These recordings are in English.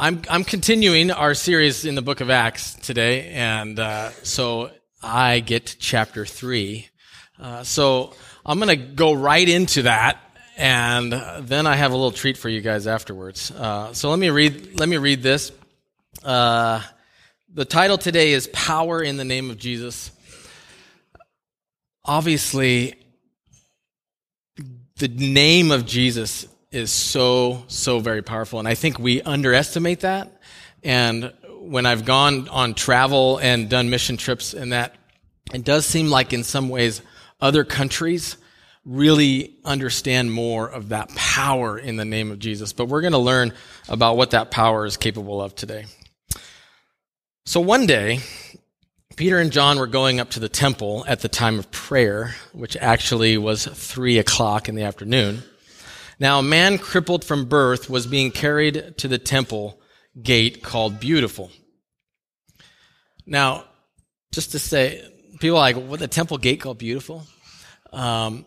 I'm I'm continuing our series in the Book of Acts today, and uh, so I get to chapter three. Uh, so I'm going to go right into that, and then I have a little treat for you guys afterwards. Uh, so let me read. Let me read this. Uh, the title today is "Power in the Name of Jesus." Obviously, the name of Jesus is so, so very powerful. And I think we underestimate that. And when I've gone on travel and done mission trips and that, it does seem like in some ways other countries really understand more of that power in the name of Jesus. But we're going to learn about what that power is capable of today. So one day, Peter and John were going up to the temple at the time of prayer, which actually was three o'clock in the afternoon. Now, a man crippled from birth was being carried to the temple gate called Beautiful. Now, just to say, people like, what the temple gate called Beautiful? Um,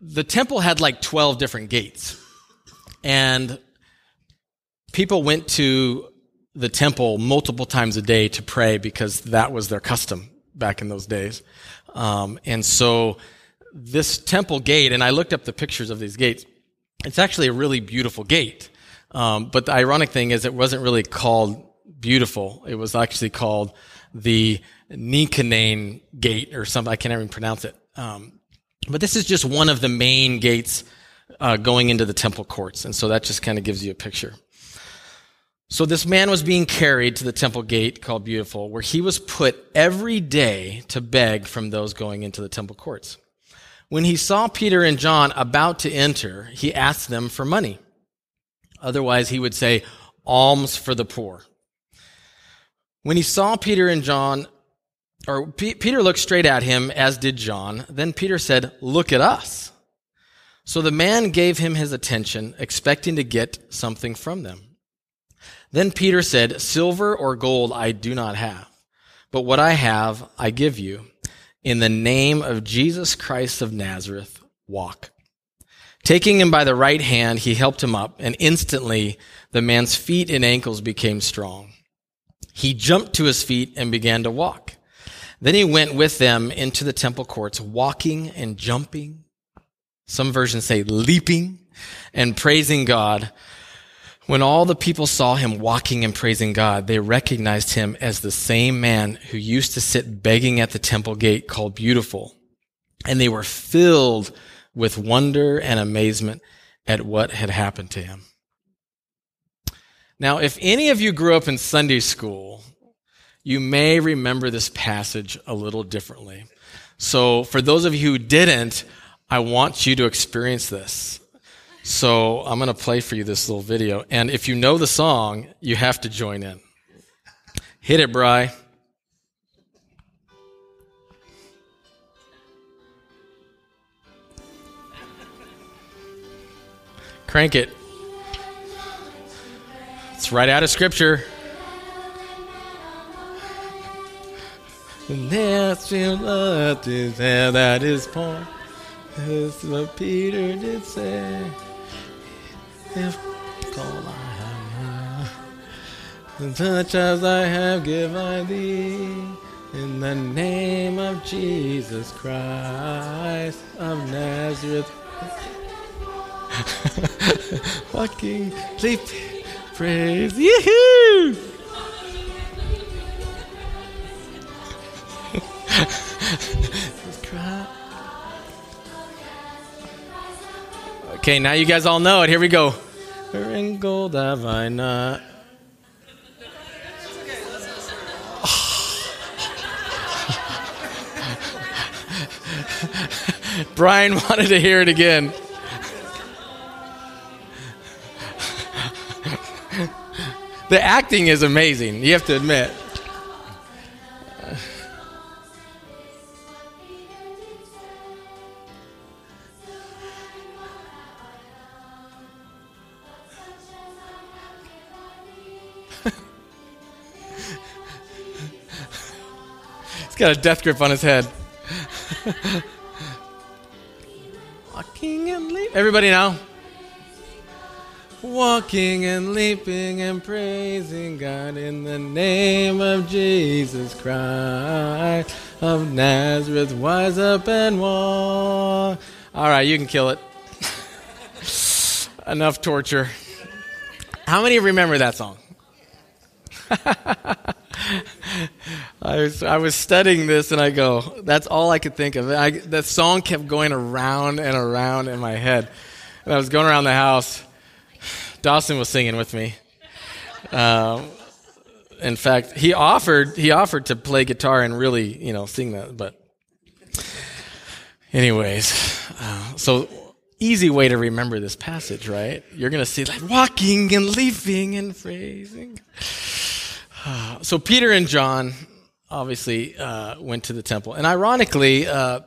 the temple had like 12 different gates. And people went to the temple multiple times a day to pray because that was their custom back in those days. Um, and so this temple gate, and I looked up the pictures of these gates, it's actually a really beautiful gate. Um, but the ironic thing is, it wasn't really called beautiful. It was actually called the Nicanane Gate or something. I can't even pronounce it. Um, but this is just one of the main gates uh, going into the temple courts, and so that just kind of gives you a picture. So this man was being carried to the temple gate called Beautiful, where he was put every day to beg from those going into the temple courts. When he saw Peter and John about to enter, he asked them for money. Otherwise, he would say, alms for the poor. When he saw Peter and John, or P- Peter looked straight at him, as did John. Then Peter said, Look at us. So the man gave him his attention, expecting to get something from them. Then Peter said, Silver or gold I do not have, but what I have I give you. In the name of Jesus Christ of Nazareth, walk. Taking him by the right hand, he helped him up, and instantly the man's feet and ankles became strong. He jumped to his feet and began to walk. Then he went with them into the temple courts, walking and jumping. Some versions say leaping and praising God. When all the people saw him walking and praising God, they recognized him as the same man who used to sit begging at the temple gate called Beautiful. And they were filled with wonder and amazement at what had happened to him. Now, if any of you grew up in Sunday school, you may remember this passage a little differently. So, for those of you who didn't, I want you to experience this. So I'm going to play for you this little video. And if you know the song, you have to join in. Hit it, Bry. Crank it. It's right out of Scripture. And that's that is Paul. That's what Peter did say. If all I have, the such as I have give I thee, in the name of Jesus Christ of Nazareth. Fucking sleep, praise, yoo Okay, now you guys all know it. Here we go. In gold have I not. Brian wanted to hear it again. the acting is amazing, you have to admit. Got a death grip on his head. Walking and leave. Everybody now. Walking and leaping and praising God in the name of Jesus Christ of Nazareth. Wise up and walk. All right, you can kill it. Enough torture. How many remember that song? I was I was studying this and I go, that's all I could think of. I, that song kept going around and around in my head, and I was going around the house. Dawson was singing with me. Um, in fact, he offered he offered to play guitar and really you know sing that, but anyways, uh, so easy way to remember this passage, right? You're going to see like walking and leaping and praising. So Peter and John obviously uh, went to the temple, and ironically, uh,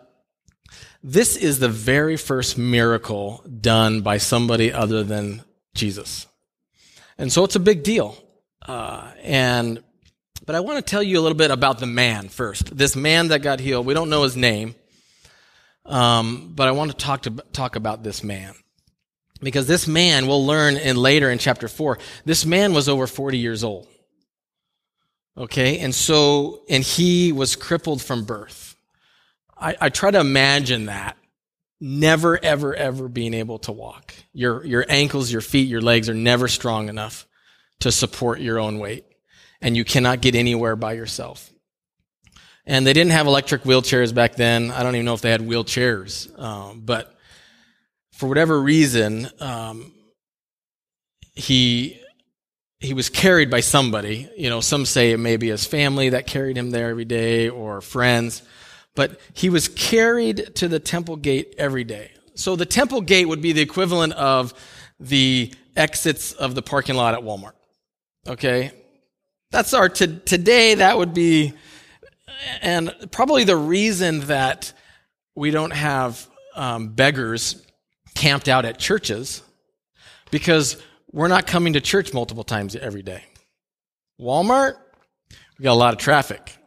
this is the very first miracle done by somebody other than Jesus, and so it's a big deal. Uh, and but I want to tell you a little bit about the man first. This man that got healed, we don't know his name, um, but I want to talk to talk about this man because this man we'll learn in later in chapter four. This man was over forty years old. Okay, and so, and he was crippled from birth. I, I try to imagine that. Never, ever, ever being able to walk. Your, your ankles, your feet, your legs are never strong enough to support your own weight. And you cannot get anywhere by yourself. And they didn't have electric wheelchairs back then. I don't even know if they had wheelchairs. Um, but for whatever reason, um, he he was carried by somebody. You know, some say it may be his family that carried him there every day or friends, but he was carried to the temple gate every day. So the temple gate would be the equivalent of the exits of the parking lot at Walmart. Okay? That's our, today that would be, and probably the reason that we don't have um, beggars camped out at churches because we're not coming to church multiple times every day. Walmart, we got a lot of traffic.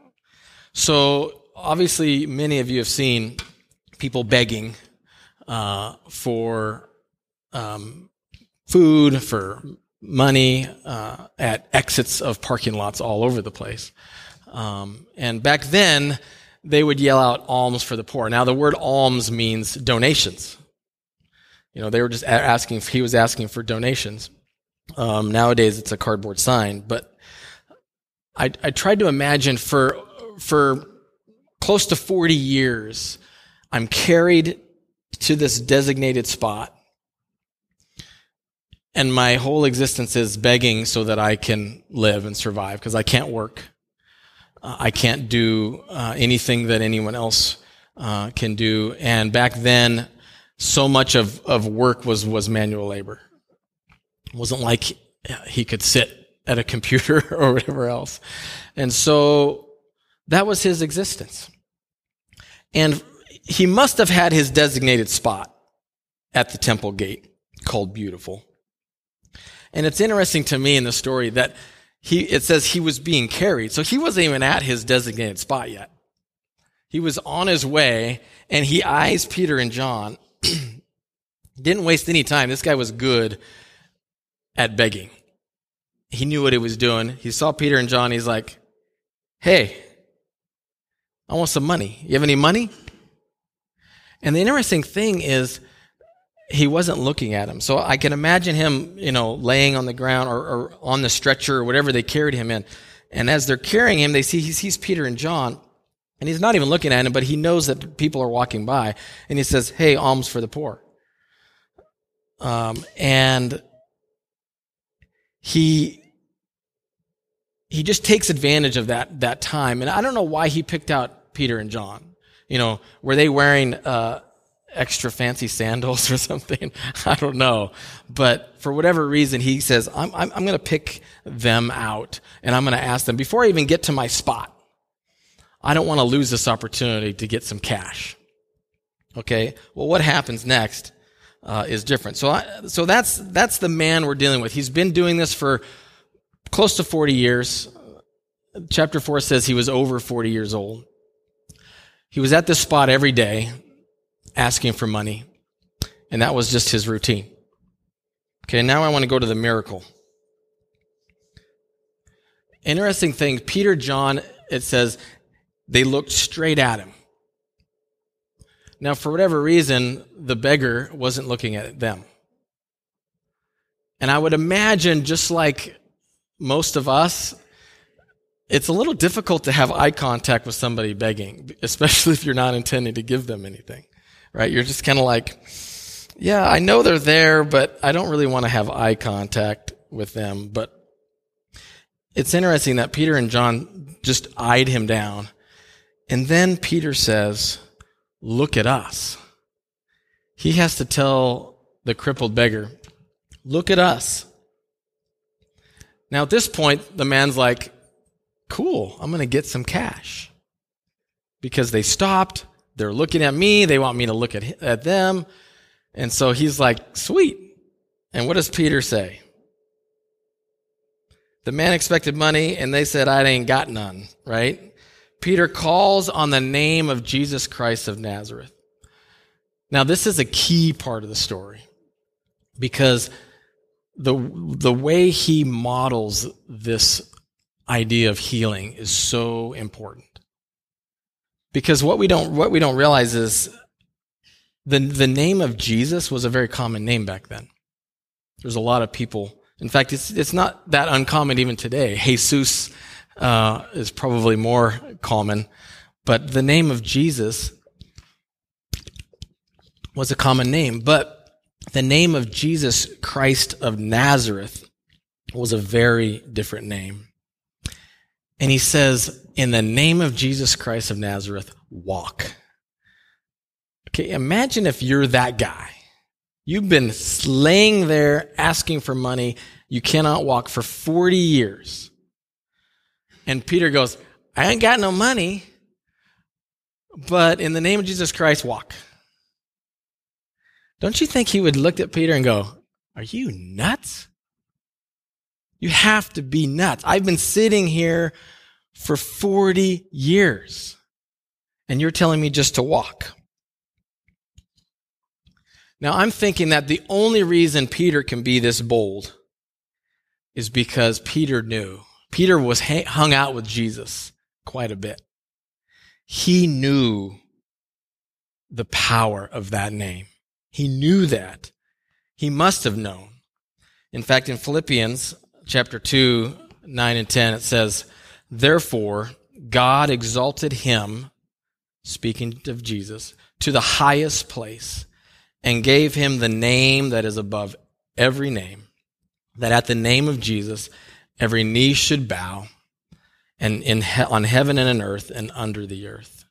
So obviously, many of you have seen people begging uh, for um, food, for money uh, at exits of parking lots all over the place. Um, and back then, they would yell out alms for the poor. Now, the word alms means donations. You know, they were just asking, he was asking for donations. Um, nowadays, it's a cardboard sign, but I, I tried to imagine for, for close to 40 years, I'm carried to this designated spot. And my whole existence is begging so that I can live and survive because I can't work. Uh, I can't do uh, anything that anyone else uh, can do. And back then, so much of, of work was, was manual labor. It wasn't like he could sit at a computer or whatever else. And so that was his existence. And he must have had his designated spot at the temple gate called Beautiful. And it's interesting to me in the story that he, it says he was being carried. So he wasn't even at his designated spot yet. He was on his way and he eyes Peter and John. Didn't waste any time. This guy was good at begging. He knew what he was doing. He saw Peter and John. He's like, Hey, I want some money. You have any money? And the interesting thing is, he wasn't looking at him. So I can imagine him, you know, laying on the ground or, or, on the stretcher or whatever they carried him in. And as they're carrying him, they see he sees Peter and John, and he's not even looking at him, but he knows that people are walking by, and he says, "Hey, alms for the poor." Um, and he he just takes advantage of that that time. And I don't know why he picked out Peter and John. You know, were they wearing uh, extra fancy sandals or something? I don't know. But for whatever reason, he says, I'm, I'm, I'm going to pick them out and I'm going to ask them before I even get to my spot. I don't want to lose this opportunity to get some cash. Okay. Well, what happens next uh, is different. So, I, so that's that's the man we're dealing with. He's been doing this for close to 40 years. Chapter 4 says he was over 40 years old. He was at this spot every day asking for money, and that was just his routine. Okay, now I want to go to the miracle. Interesting thing, Peter, John, it says they looked straight at him. Now, for whatever reason, the beggar wasn't looking at them. And I would imagine, just like most of us, it's a little difficult to have eye contact with somebody begging, especially if you're not intending to give them anything, right? You're just kind of like, yeah, I know they're there, but I don't really want to have eye contact with them. But it's interesting that Peter and John just eyed him down. And then Peter says, Look at us. He has to tell the crippled beggar, Look at us. Now, at this point, the man's like, Cool, I'm going to get some cash. Because they stopped, they're looking at me, they want me to look at, at them. And so he's like, Sweet. And what does Peter say? The man expected money, and they said, I ain't got none, right? Peter calls on the name of Jesus Christ of Nazareth. Now, this is a key part of the story because the, the way he models this idea of healing is so important. Because what we don't, what we don't realize is the, the name of Jesus was a very common name back then. There's a lot of people. In fact, it's, it's not that uncommon even today. Jesus uh, is probably more common, but the name of Jesus was a common name. But the name of Jesus Christ of Nazareth was a very different name. And he says, in the name of Jesus Christ of Nazareth, walk. Okay, imagine if you're that guy. You've been laying there asking for money. You cannot walk for 40 years. And Peter goes, I ain't got no money, but in the name of Jesus Christ, walk. Don't you think he would look at Peter and go, Are you nuts? You have to be nuts. I've been sitting here for 40 years, and you're telling me just to walk. Now, I'm thinking that the only reason Peter can be this bold is because Peter knew Peter was hung out with Jesus quite a bit. He knew the power of that name. He knew that. He must have known. In fact, in Philippians chapter 2, 9 and 10, it says, Therefore, God exalted him, speaking of Jesus, to the highest place and gave him the name that is above every name, that at the name of Jesus, Every knee should bow and in he- on heaven and on earth and under the earth.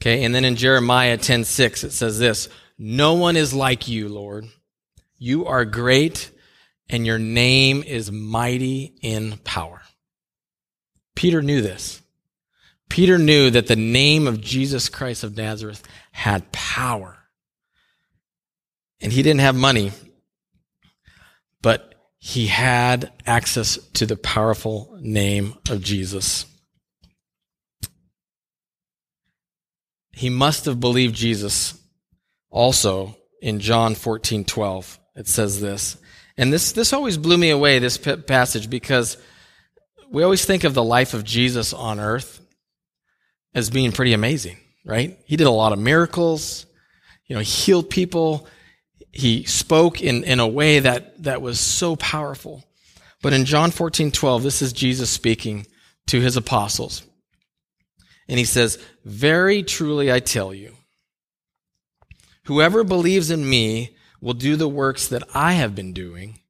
Okay, and then in Jeremiah 10:6 it says this, "No one is like you, Lord. You are great and your name is mighty in power." Peter knew this. Peter knew that the name of Jesus Christ of Nazareth had power. And he didn't have money, he had access to the powerful name of Jesus. He must have believed Jesus also in John 14 12. It says this. And this, this always blew me away, this passage, because we always think of the life of Jesus on earth as being pretty amazing, right? He did a lot of miracles. You know, he healed people he spoke in, in a way that, that was so powerful. But in John 14, 12, this is Jesus speaking to his apostles. And he says, Very truly I tell you, whoever believes in me will do the works that I have been doing,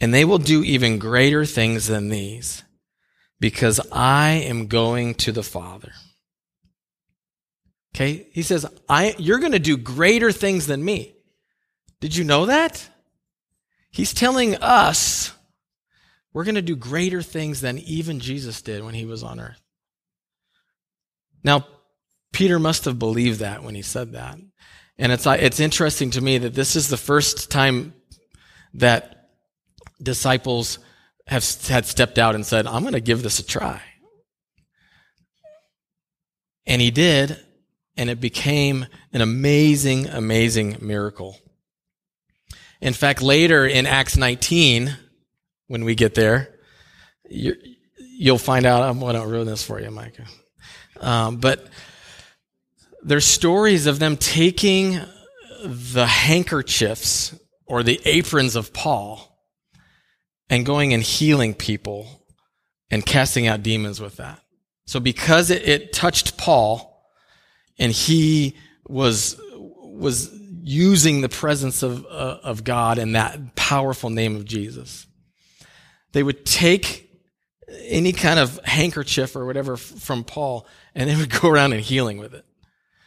and they will do even greater things than these, because I am going to the Father. Okay? He says, I, you're going to do greater things than me. Did you know that? He's telling us we're going to do greater things than even Jesus did when he was on earth. Now, Peter must have believed that when he said that. And it's, it's interesting to me that this is the first time that disciples have had stepped out and said, I'm going to give this a try. And he did, and it became an amazing, amazing miracle. In fact, later in Acts 19, when we get there, you will find out. I want to ruin this for you, Micah. Um, but there's stories of them taking the handkerchiefs or the aprons of Paul and going and healing people and casting out demons with that. So because it, it touched Paul and he was, was using the presence of, uh, of God and that powerful name of Jesus, they would take any kind of handkerchief or whatever from Paul and they would go around and healing with it.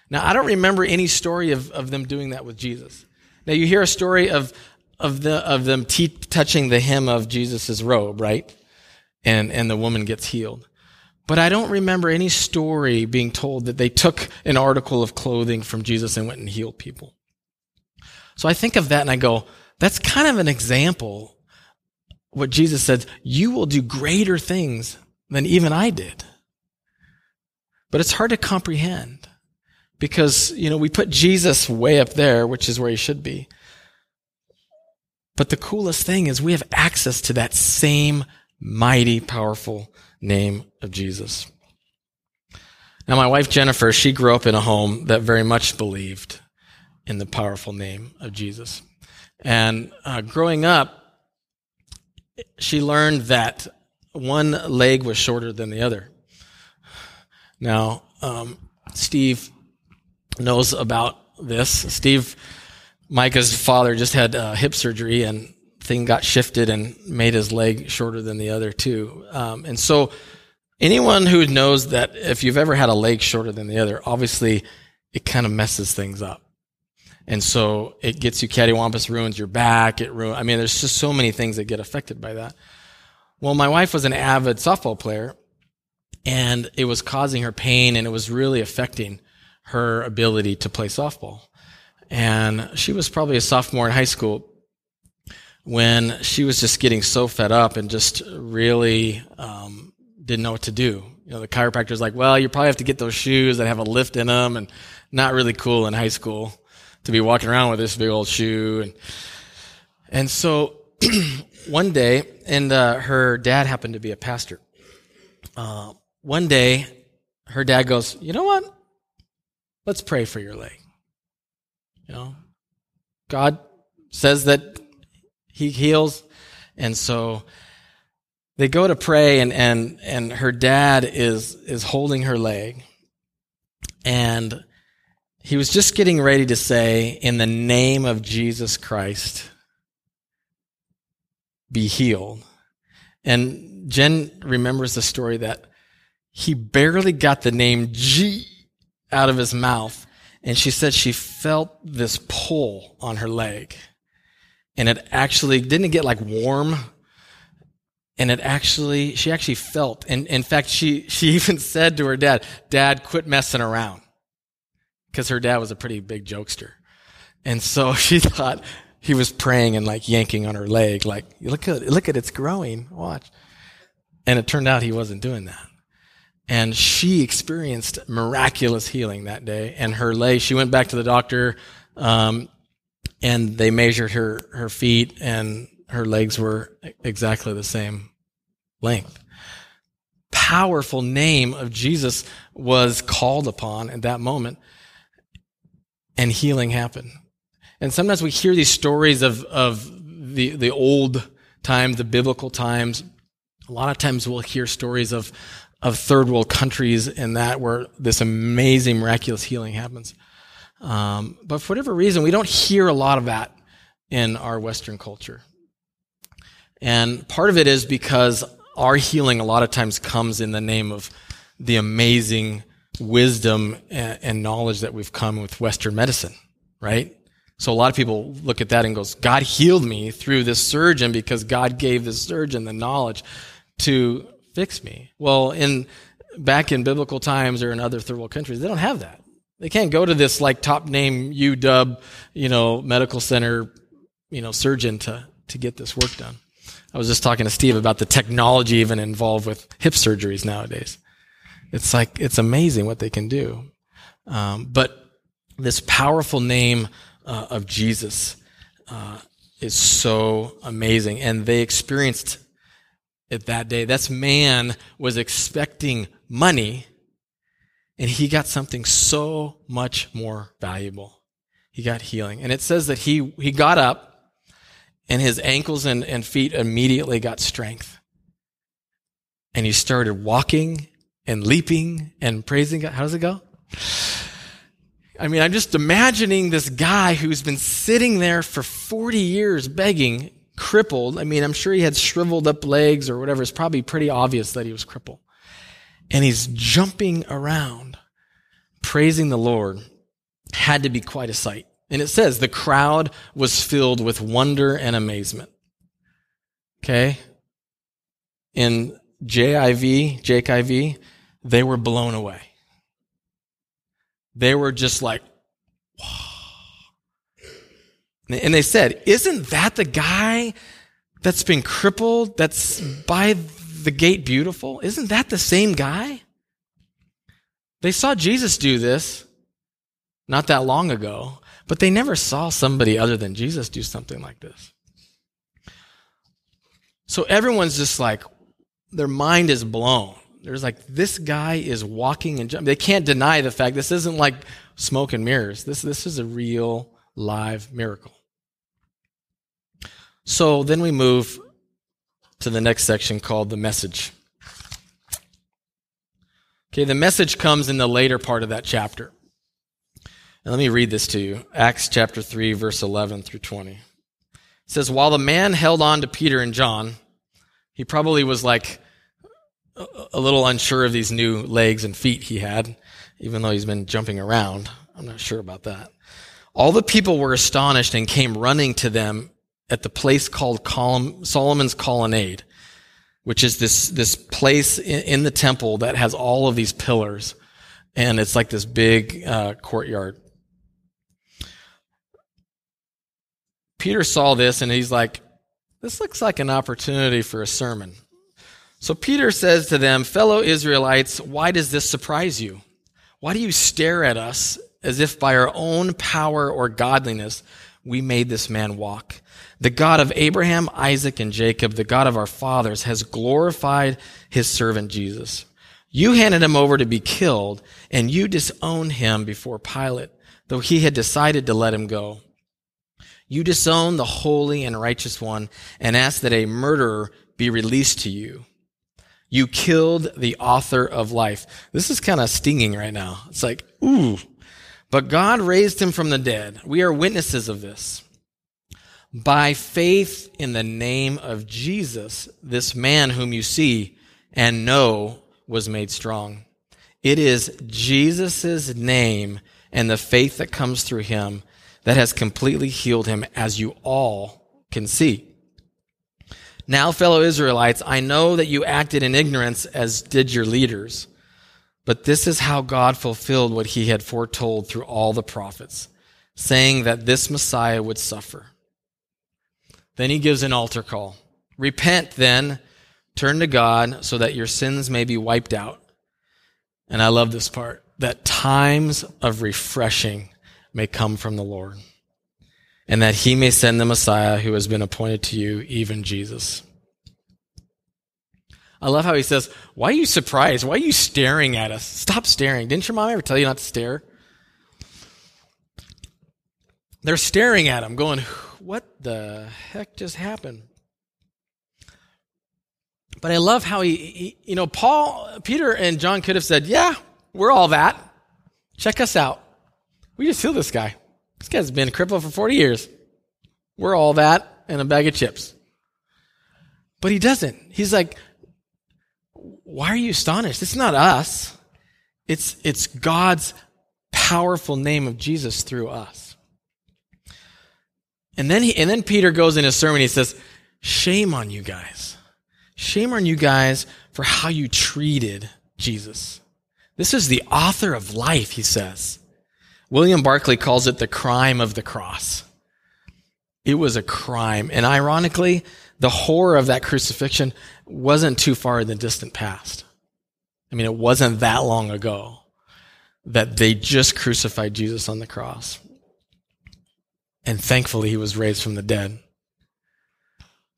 Now, I don't remember any story of, of them doing that with Jesus. Now, you hear a story of, of, the, of them touching the hem of Jesus' robe, right? And, and the woman gets healed. But I don't remember any story being told that they took an article of clothing from Jesus and went and healed people. So I think of that and I go, that's kind of an example what Jesus said, you will do greater things than even I did. But it's hard to comprehend because, you know, we put Jesus way up there, which is where he should be. But the coolest thing is we have access to that same mighty, powerful name of Jesus. Now, my wife Jennifer, she grew up in a home that very much believed in the powerful name of Jesus. And uh, growing up, she learned that one leg was shorter than the other. Now, um, Steve knows about this. Steve, Micah's father, just had uh, hip surgery and thing got shifted and made his leg shorter than the other too. Um, and so, anyone who knows that if you've ever had a leg shorter than the other, obviously it kind of messes things up. And so it gets you cattywampus, ruins your back. It ruin. I mean, there's just so many things that get affected by that. Well, my wife was an avid softball player, and it was causing her pain, and it was really affecting her ability to play softball. And she was probably a sophomore in high school when she was just getting so fed up and just really um, didn't know what to do. You know, the chiropractor's like, well, you probably have to get those shoes that have a lift in them and not really cool in high school to be walking around with this big old shoe. And, and so one day, and uh, her dad happened to be a pastor. Uh, one day, her dad goes, You know what? Let's pray for your leg. You know, God says that He heals. And so they go to pray, and, and, and her dad is, is holding her leg. And he was just getting ready to say, In the name of Jesus Christ, be healed. And Jen remembers the story that he barely got the name G out of his mouth. And she said she felt this pull on her leg. And it actually didn't get like warm. And it actually, she actually felt, and in fact, she, she even said to her dad, Dad, quit messing around because her dad was a pretty big jokester. And so she thought he was praying and like yanking on her leg, like, look at, look at it's growing. Watch. And it turned out he wasn't doing that. And she experienced miraculous healing that day. And her leg, she went back to the doctor, um, and they measured her, her feet and her legs were exactly the same length. Powerful name of Jesus was called upon at that moment and healing happen. And sometimes we hear these stories of, of the, the old times, the biblical times. A lot of times we'll hear stories of, of third world countries and that where this amazing miraculous healing happens. Um, but for whatever reason, we don't hear a lot of that in our Western culture. And part of it is because our healing a lot of times comes in the name of the amazing wisdom and, knowledge that we've come with Western medicine, right? So a lot of people look at that and goes, God healed me through this surgeon because God gave this surgeon the knowledge to fix me. Well, in back in biblical times or in other third world countries, they don't have that. They can't go to this like top name UW, you know, medical center, you know, surgeon to to get this work done. I was just talking to Steve about the technology even involved with hip surgeries nowadays. It's like, it's amazing what they can do. Um, but this powerful name uh, of Jesus uh, is so amazing. And they experienced it that day. This man was expecting money and he got something so much more valuable. He got healing. And it says that he, he got up and his ankles and, and feet immediately got strength. And he started walking and leaping and praising God. How does it go? I mean, I'm just imagining this guy who's been sitting there for 40 years begging, crippled. I mean, I'm sure he had shriveled up legs or whatever. It's probably pretty obvious that he was crippled. And he's jumping around, praising the Lord. Had to be quite a sight. And it says the crowd was filled with wonder and amazement. Okay? In JIV, Jake IV, they were blown away. They were just like, And they said, Isn't that the guy that's been crippled, that's by the gate beautiful? Isn't that the same guy? They saw Jesus do this not that long ago, but they never saw somebody other than Jesus do something like this. So everyone's just like, their mind is blown. There's like, this guy is walking and jumping. They can't deny the fact this isn't like smoke and mirrors. This, this is a real live miracle. So then we move to the next section called the message. Okay, the message comes in the later part of that chapter. And let me read this to you Acts chapter 3, verse 11 through 20. It says, While the man held on to Peter and John, he probably was like a little unsure of these new legs and feet he had, even though he's been jumping around. I'm not sure about that. All the people were astonished and came running to them at the place called Solomon's Colonnade, which is this, this place in, the temple that has all of these pillars. And it's like this big uh, courtyard. Peter saw this and he's like, this looks like an opportunity for a sermon. So Peter says to them, fellow Israelites, why does this surprise you? Why do you stare at us as if by our own power or godliness we made this man walk? The God of Abraham, Isaac, and Jacob, the God of our fathers, has glorified his servant Jesus. You handed him over to be killed, and you disowned him before Pilate, though he had decided to let him go. You disowned the holy and righteous one and asked that a murderer be released to you. You killed the author of life. This is kind of stinging right now. It's like, ooh. But God raised him from the dead. We are witnesses of this. By faith in the name of Jesus, this man whom you see and know was made strong. It is Jesus' name and the faith that comes through him that has completely healed him, as you all can see. Now, fellow Israelites, I know that you acted in ignorance as did your leaders, but this is how God fulfilled what he had foretold through all the prophets, saying that this Messiah would suffer. Then he gives an altar call. Repent then, turn to God so that your sins may be wiped out. And I love this part that times of refreshing may come from the Lord, and that he may send the Messiah who has been appointed to you, even Jesus. I love how he says, Why are you surprised? Why are you staring at us? Stop staring. Didn't your mom ever tell you not to stare? They're staring at him, going, what the heck just happened? But I love how he, he, you know, Paul, Peter, and John could have said, Yeah, we're all that. Check us out. We just healed this guy. This guy's been crippled for 40 years. We're all that and a bag of chips. But he doesn't. He's like, Why are you astonished? It's not us, it's, it's God's powerful name of Jesus through us. And then he, and then Peter goes in his sermon. He says, shame on you guys. Shame on you guys for how you treated Jesus. This is the author of life, he says. William Barclay calls it the crime of the cross. It was a crime. And ironically, the horror of that crucifixion wasn't too far in the distant past. I mean, it wasn't that long ago that they just crucified Jesus on the cross. And thankfully, he was raised from the dead.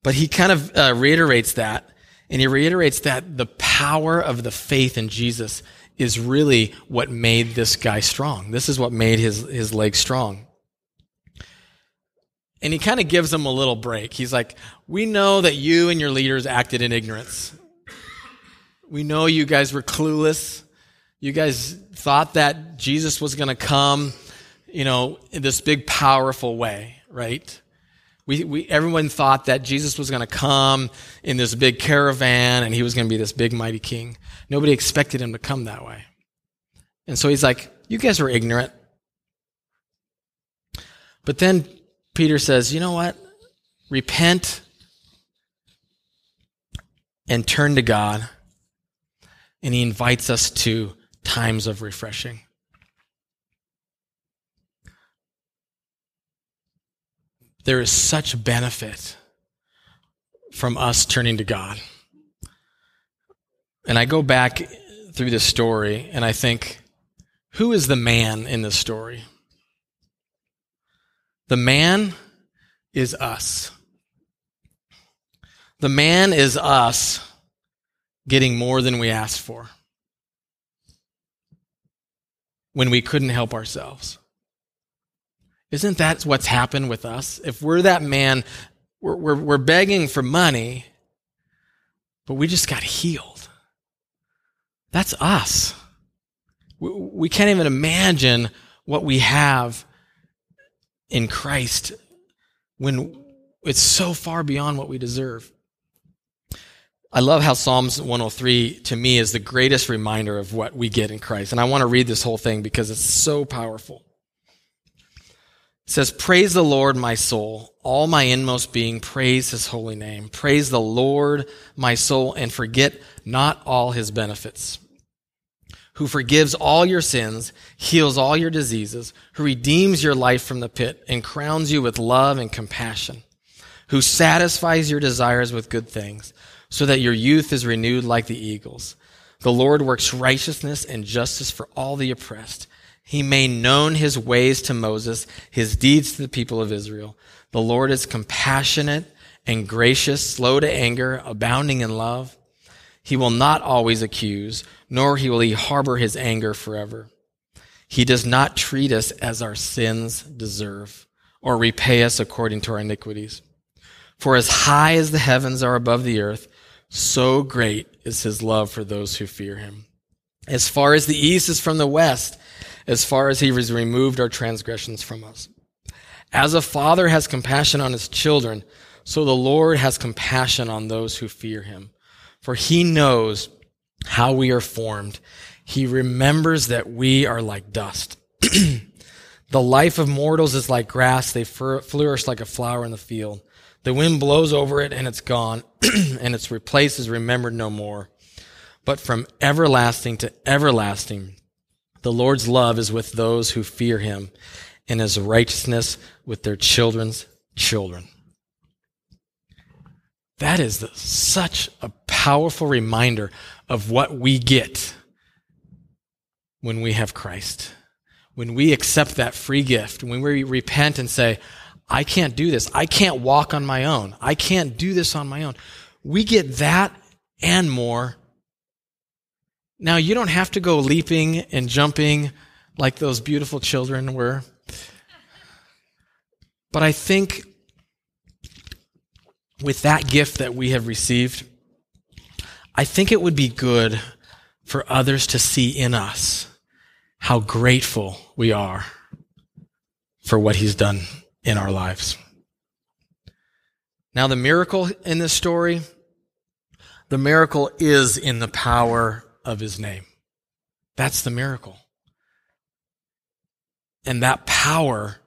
But he kind of uh, reiterates that, and he reiterates that the power of the faith in Jesus is really what made this guy strong. This is what made his, his leg strong. And he kind of gives him a little break. He's like, We know that you and your leaders acted in ignorance. We know you guys were clueless. You guys thought that Jesus was going to come, you know, in this big, powerful way, right? We, we, everyone thought that Jesus was going to come in this big caravan and he was going to be this big, mighty king. Nobody expected him to come that way. And so he's like, You guys were ignorant. But then Peter says, You know what? Repent and turn to God. And he invites us to times of refreshing. There is such benefit from us turning to God. And I go back through this story and I think, who is the man in this story? The man is us. The man is us getting more than we asked for when we couldn't help ourselves. Isn't that what's happened with us? If we're that man, we're, we're, we're begging for money, but we just got healed. That's us. We, we can't even imagine what we have in Christ when it's so far beyond what we deserve. I love how Psalms 103 to me is the greatest reminder of what we get in Christ. And I want to read this whole thing because it's so powerful. Says, Praise the Lord, my soul. All my inmost being, praise his holy name. Praise the Lord, my soul, and forget not all his benefits. Who forgives all your sins, heals all your diseases, who redeems your life from the pit, and crowns you with love and compassion, who satisfies your desires with good things, so that your youth is renewed like the eagles. The Lord works righteousness and justice for all the oppressed. He made known his ways to Moses, his deeds to the people of Israel. The Lord is compassionate and gracious, slow to anger, abounding in love. He will not always accuse, nor will he harbor his anger forever. He does not treat us as our sins deserve, or repay us according to our iniquities. For as high as the heavens are above the earth, so great is his love for those who fear him. As far as the east is from the west, as far as he has removed our transgressions from us. As a father has compassion on his children, so the Lord has compassion on those who fear him. For he knows how we are formed. He remembers that we are like dust. the life of mortals is like grass. They flourish like a flower in the field. The wind blows over it and it's gone, and its replace is remembered no more. But from everlasting to everlasting, the Lord's love is with those who fear him, and his righteousness with their children's children. That is the, such a powerful reminder of what we get when we have Christ. When we accept that free gift, when we repent and say, I can't do this. I can't walk on my own. I can't do this on my own. We get that and more now, you don't have to go leaping and jumping like those beautiful children were. But I think with that gift that we have received, I think it would be good for others to see in us how grateful we are for what he's done in our lives. Now, the miracle in this story, the miracle is in the power of his name. That's the miracle. And that power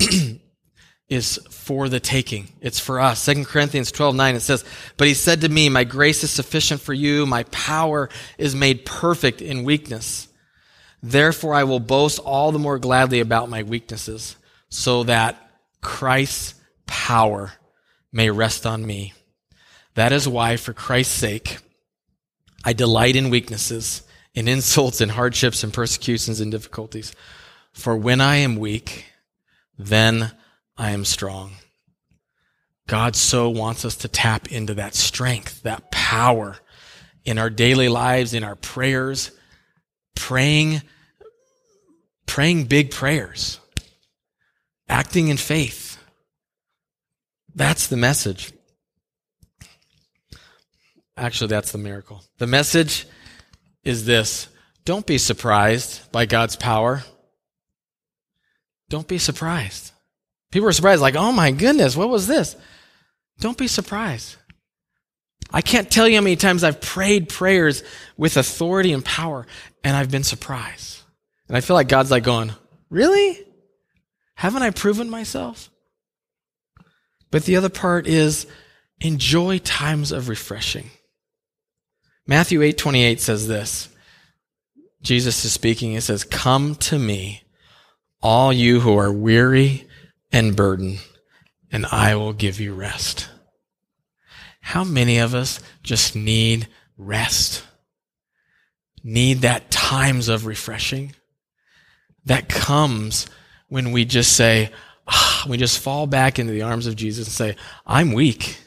is for the taking. It's for us. 2 Corinthians 12, 9, it says, But he said to me, My grace is sufficient for you. My power is made perfect in weakness. Therefore I will boast all the more gladly about my weaknesses, so that Christ's power may rest on me. That is why, for Christ's sake, I delight in weaknesses, in insults, in hardships, and persecutions, and difficulties. For when I am weak, then I am strong. God so wants us to tap into that strength, that power in our daily lives, in our prayers, praying, praying big prayers, acting in faith. That's the message. Actually, that's the miracle. The message is this don't be surprised by God's power. Don't be surprised. People are surprised, like, oh my goodness, what was this? Don't be surprised. I can't tell you how many times I've prayed prayers with authority and power, and I've been surprised. And I feel like God's like going, Really? Haven't I proven myself? But the other part is enjoy times of refreshing. Matthew 8:28 says this. Jesus is speaking. He says, Come to me, all you who are weary and burdened, and I will give you rest. How many of us just need rest? Need that times of refreshing that comes when we just say, ah, we just fall back into the arms of Jesus and say, I'm weak.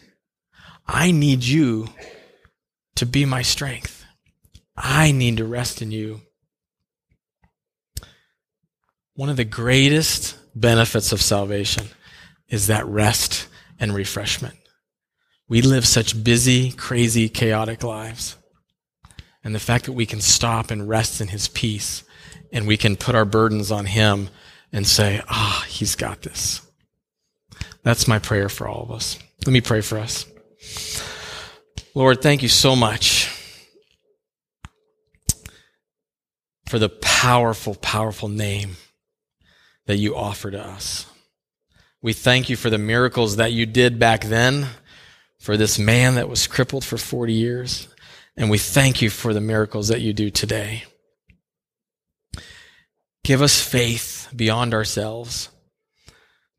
I need you to be my strength. I need to rest in you. One of the greatest benefits of salvation is that rest and refreshment. We live such busy, crazy, chaotic lives. And the fact that we can stop and rest in his peace and we can put our burdens on him and say, ah, oh, he's got this. That's my prayer for all of us. Let me pray for us. Lord, thank you so much for the powerful, powerful name that you offer to us. We thank you for the miracles that you did back then for this man that was crippled for 40 years. And we thank you for the miracles that you do today. Give us faith beyond ourselves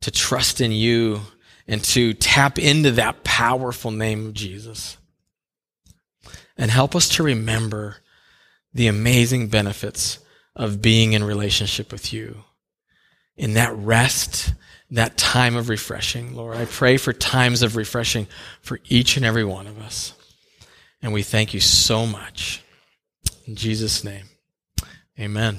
to trust in you and to tap into that powerful name of Jesus. And help us to remember the amazing benefits of being in relationship with you. In that rest that time of refreshing, Lord. I pray for times of refreshing for each and every one of us. And we thank you so much. In Jesus' name, amen.